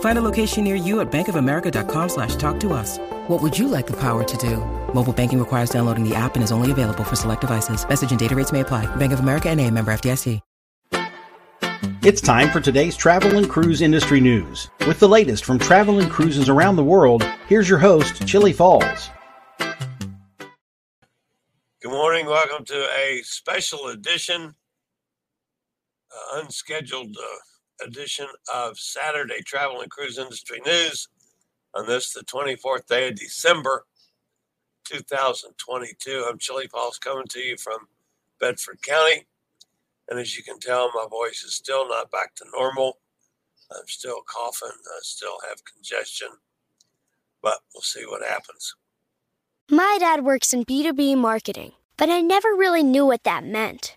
Find a location near you at bankofamerica.com slash talk to us. What would you like the power to do? Mobile banking requires downloading the app and is only available for select devices. Message and data rates may apply. Bank of America and a member FDIC. It's time for today's travel and cruise industry news. With the latest from travel and cruises around the world, here's your host, Chillie Falls. Good morning. Welcome to a special edition, uh, unscheduled uh, edition of Saturday Travel and Cruise Industry News on this, the 24th day of December, 2022. I'm Chillie Falls coming to you from Bedford County. And as you can tell, my voice is still not back to normal. I'm still coughing. I still have congestion, but we'll see what happens. My dad works in B2B marketing, but I never really knew what that meant.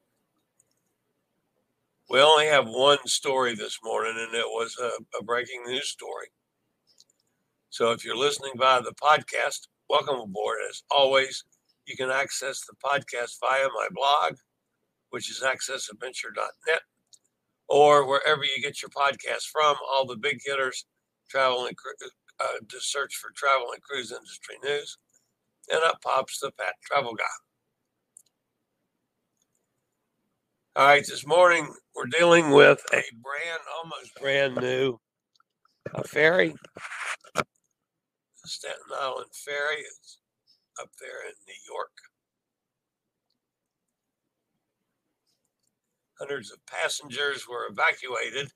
We only have one story this morning, and it was a, a breaking news story. So if you're listening via the podcast, welcome aboard. As always, you can access the podcast via my blog, which is accessadventure.net, or wherever you get your podcast from. All the big hitters, travel and uh, just search for travel and cruise industry news, and up pops the Pat Travel Guy. All right, this morning we're dealing with a brand, almost brand new, a ferry. Staten Island Ferry up there in New York. Hundreds of passengers were evacuated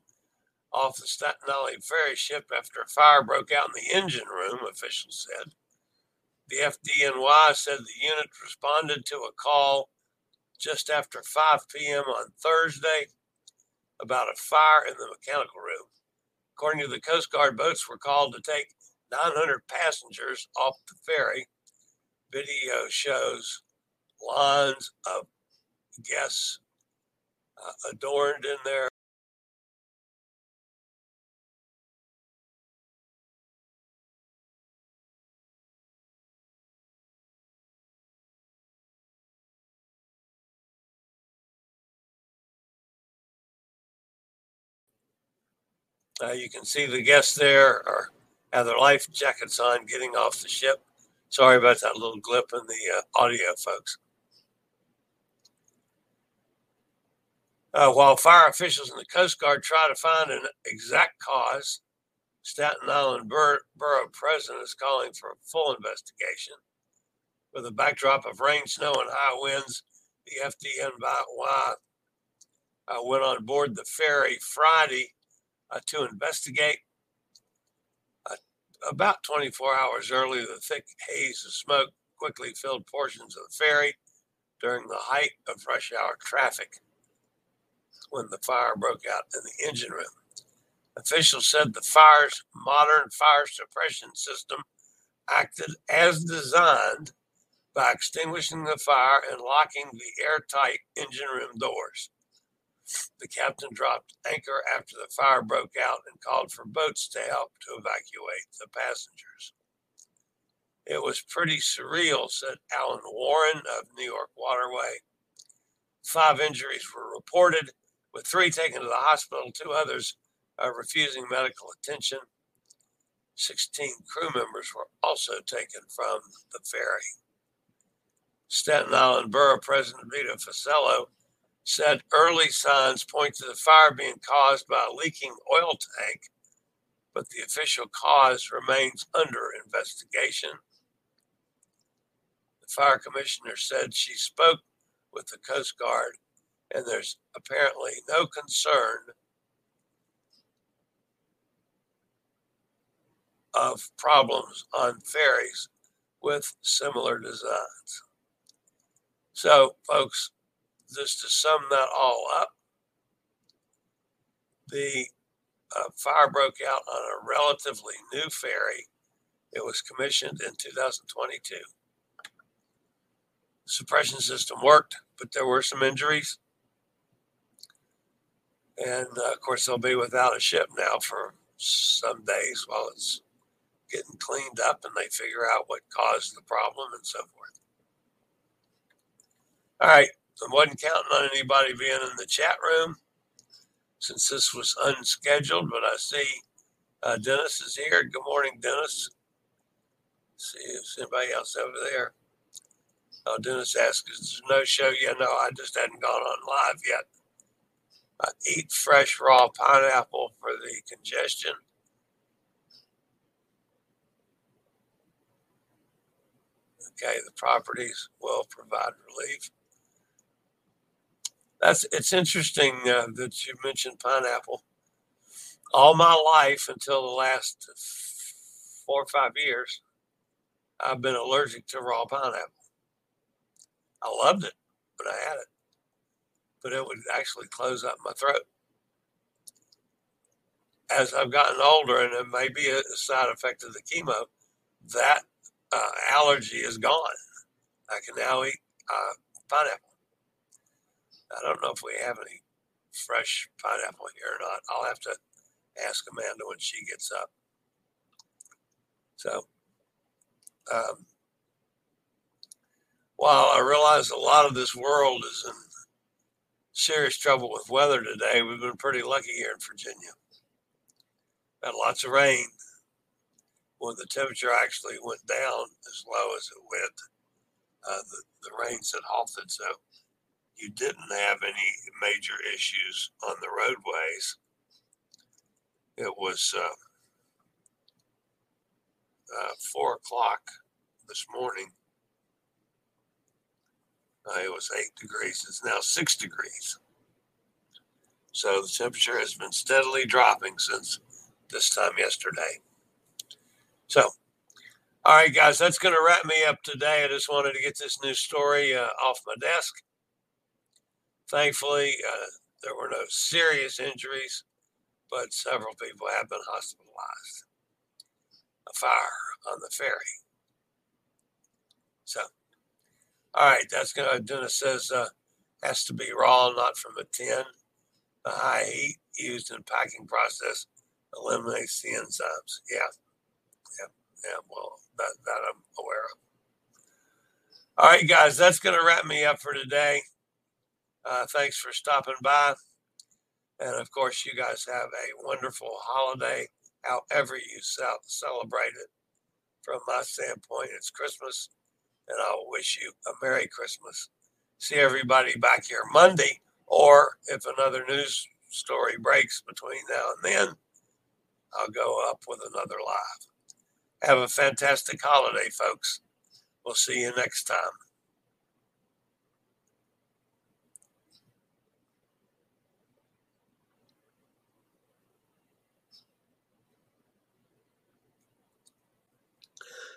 off the Staten Island ferry ship after a fire broke out in the engine room, officials said. The FDNY said the unit responded to a call just after 5 p.m. on Thursday about a fire in the mechanical room. According to the Coast Guard, boats were called to take 900 passengers off the ferry. Video shows lines of guests uh, adorned in there. Uh, you can see the guests there are have their life jackets on getting off the ship. Sorry about that little glip in the uh, audio, folks. Uh, while fire officials and the Coast Guard try to find an exact cause, Staten Island Bor- Borough President is calling for a full investigation. With a backdrop of rain, snow, and high winds, the FDNY uh, went on board the ferry Friday uh, to investigate. Uh, about 24 hours earlier, the thick haze of smoke quickly filled portions of the ferry during the height of rush hour traffic when the fire broke out in the engine room. Officials said the fire's modern fire suppression system acted as designed by extinguishing the fire and locking the airtight engine room doors. The captain dropped anchor after the fire broke out and called for boats to help to evacuate the passengers. It was pretty surreal, said Alan Warren of New York Waterway. Five injuries were reported, with three taken to the hospital, two others uh, refusing medical attention. 16 crew members were also taken from the ferry. Staten Island Borough President Vito Fossella said early signs point to the fire being caused by a leaking oil tank, but the official cause remains under investigation. The fire commissioner said she spoke with the Coast Guard and there's apparently no concern of problems on ferries with similar designs. So, folks, just to sum that all up, the uh, fire broke out on a relatively new ferry. It was commissioned in 2022. The suppression system worked, but there were some injuries. And uh, of course, they'll be without a ship now for some days while it's getting cleaned up and they figure out what caused the problem and so forth. All right, I wasn't counting on anybody being in the chat room since this was unscheduled, but I see uh, Dennis is here. Good morning, Dennis. See if anybody else over there. Oh, Dennis asked, is there no show yet? No, I just hadn't gone on live yet. Uh, eat fresh raw pineapple for the congestion. Okay, the properties will provide relief. That's it's interesting uh, that you mentioned pineapple. All my life until the last four or five years, I've been allergic to raw pineapple. I loved it when I had it, but it would actually close up my throat. As I've gotten older, and it may be a side effect of the chemo, that uh, allergy is gone. I can now eat uh, pineapple. I don't know if we have any fresh pineapple here or not. I'll have to ask Amanda when she gets up. So, um, while I realize a lot of this world is in serious trouble with weather today, we've been pretty lucky here in Virginia. Had lots of rain. When the temperature actually went down as low as it went, uh, the, the rains had halted. So you didn't have any major issues on the roadways. It was uh, uh, four o'clock this morning. Uh, it was eight degrees. It's now six degrees. So the temperature has been steadily dropping since this time yesterday. So, all right, guys, that's going to wrap me up today. I just wanted to get this new story uh, off my desk. Thankfully, uh, there were no serious injuries, but several people have been hospitalized. A fire on the ferry. So, all right, that's going to, Dennis says, uh, has to be raw, not from a tin. The high heat used in packing process eliminates the enzymes. Yeah, yeah, yeah. Well, that, that I'm aware of. All right, guys, that's going to wrap me up for today. Uh, thanks for stopping by. And of course, you guys have a wonderful holiday, however you celebrate it. From my standpoint, it's Christmas, and I'll wish you a Merry Christmas. See everybody back here Monday Or if another news story breaks between now and then, I'll go up with another live. Have a fantastic holiday, folks. We'll see you next time.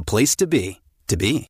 the place to be, to be.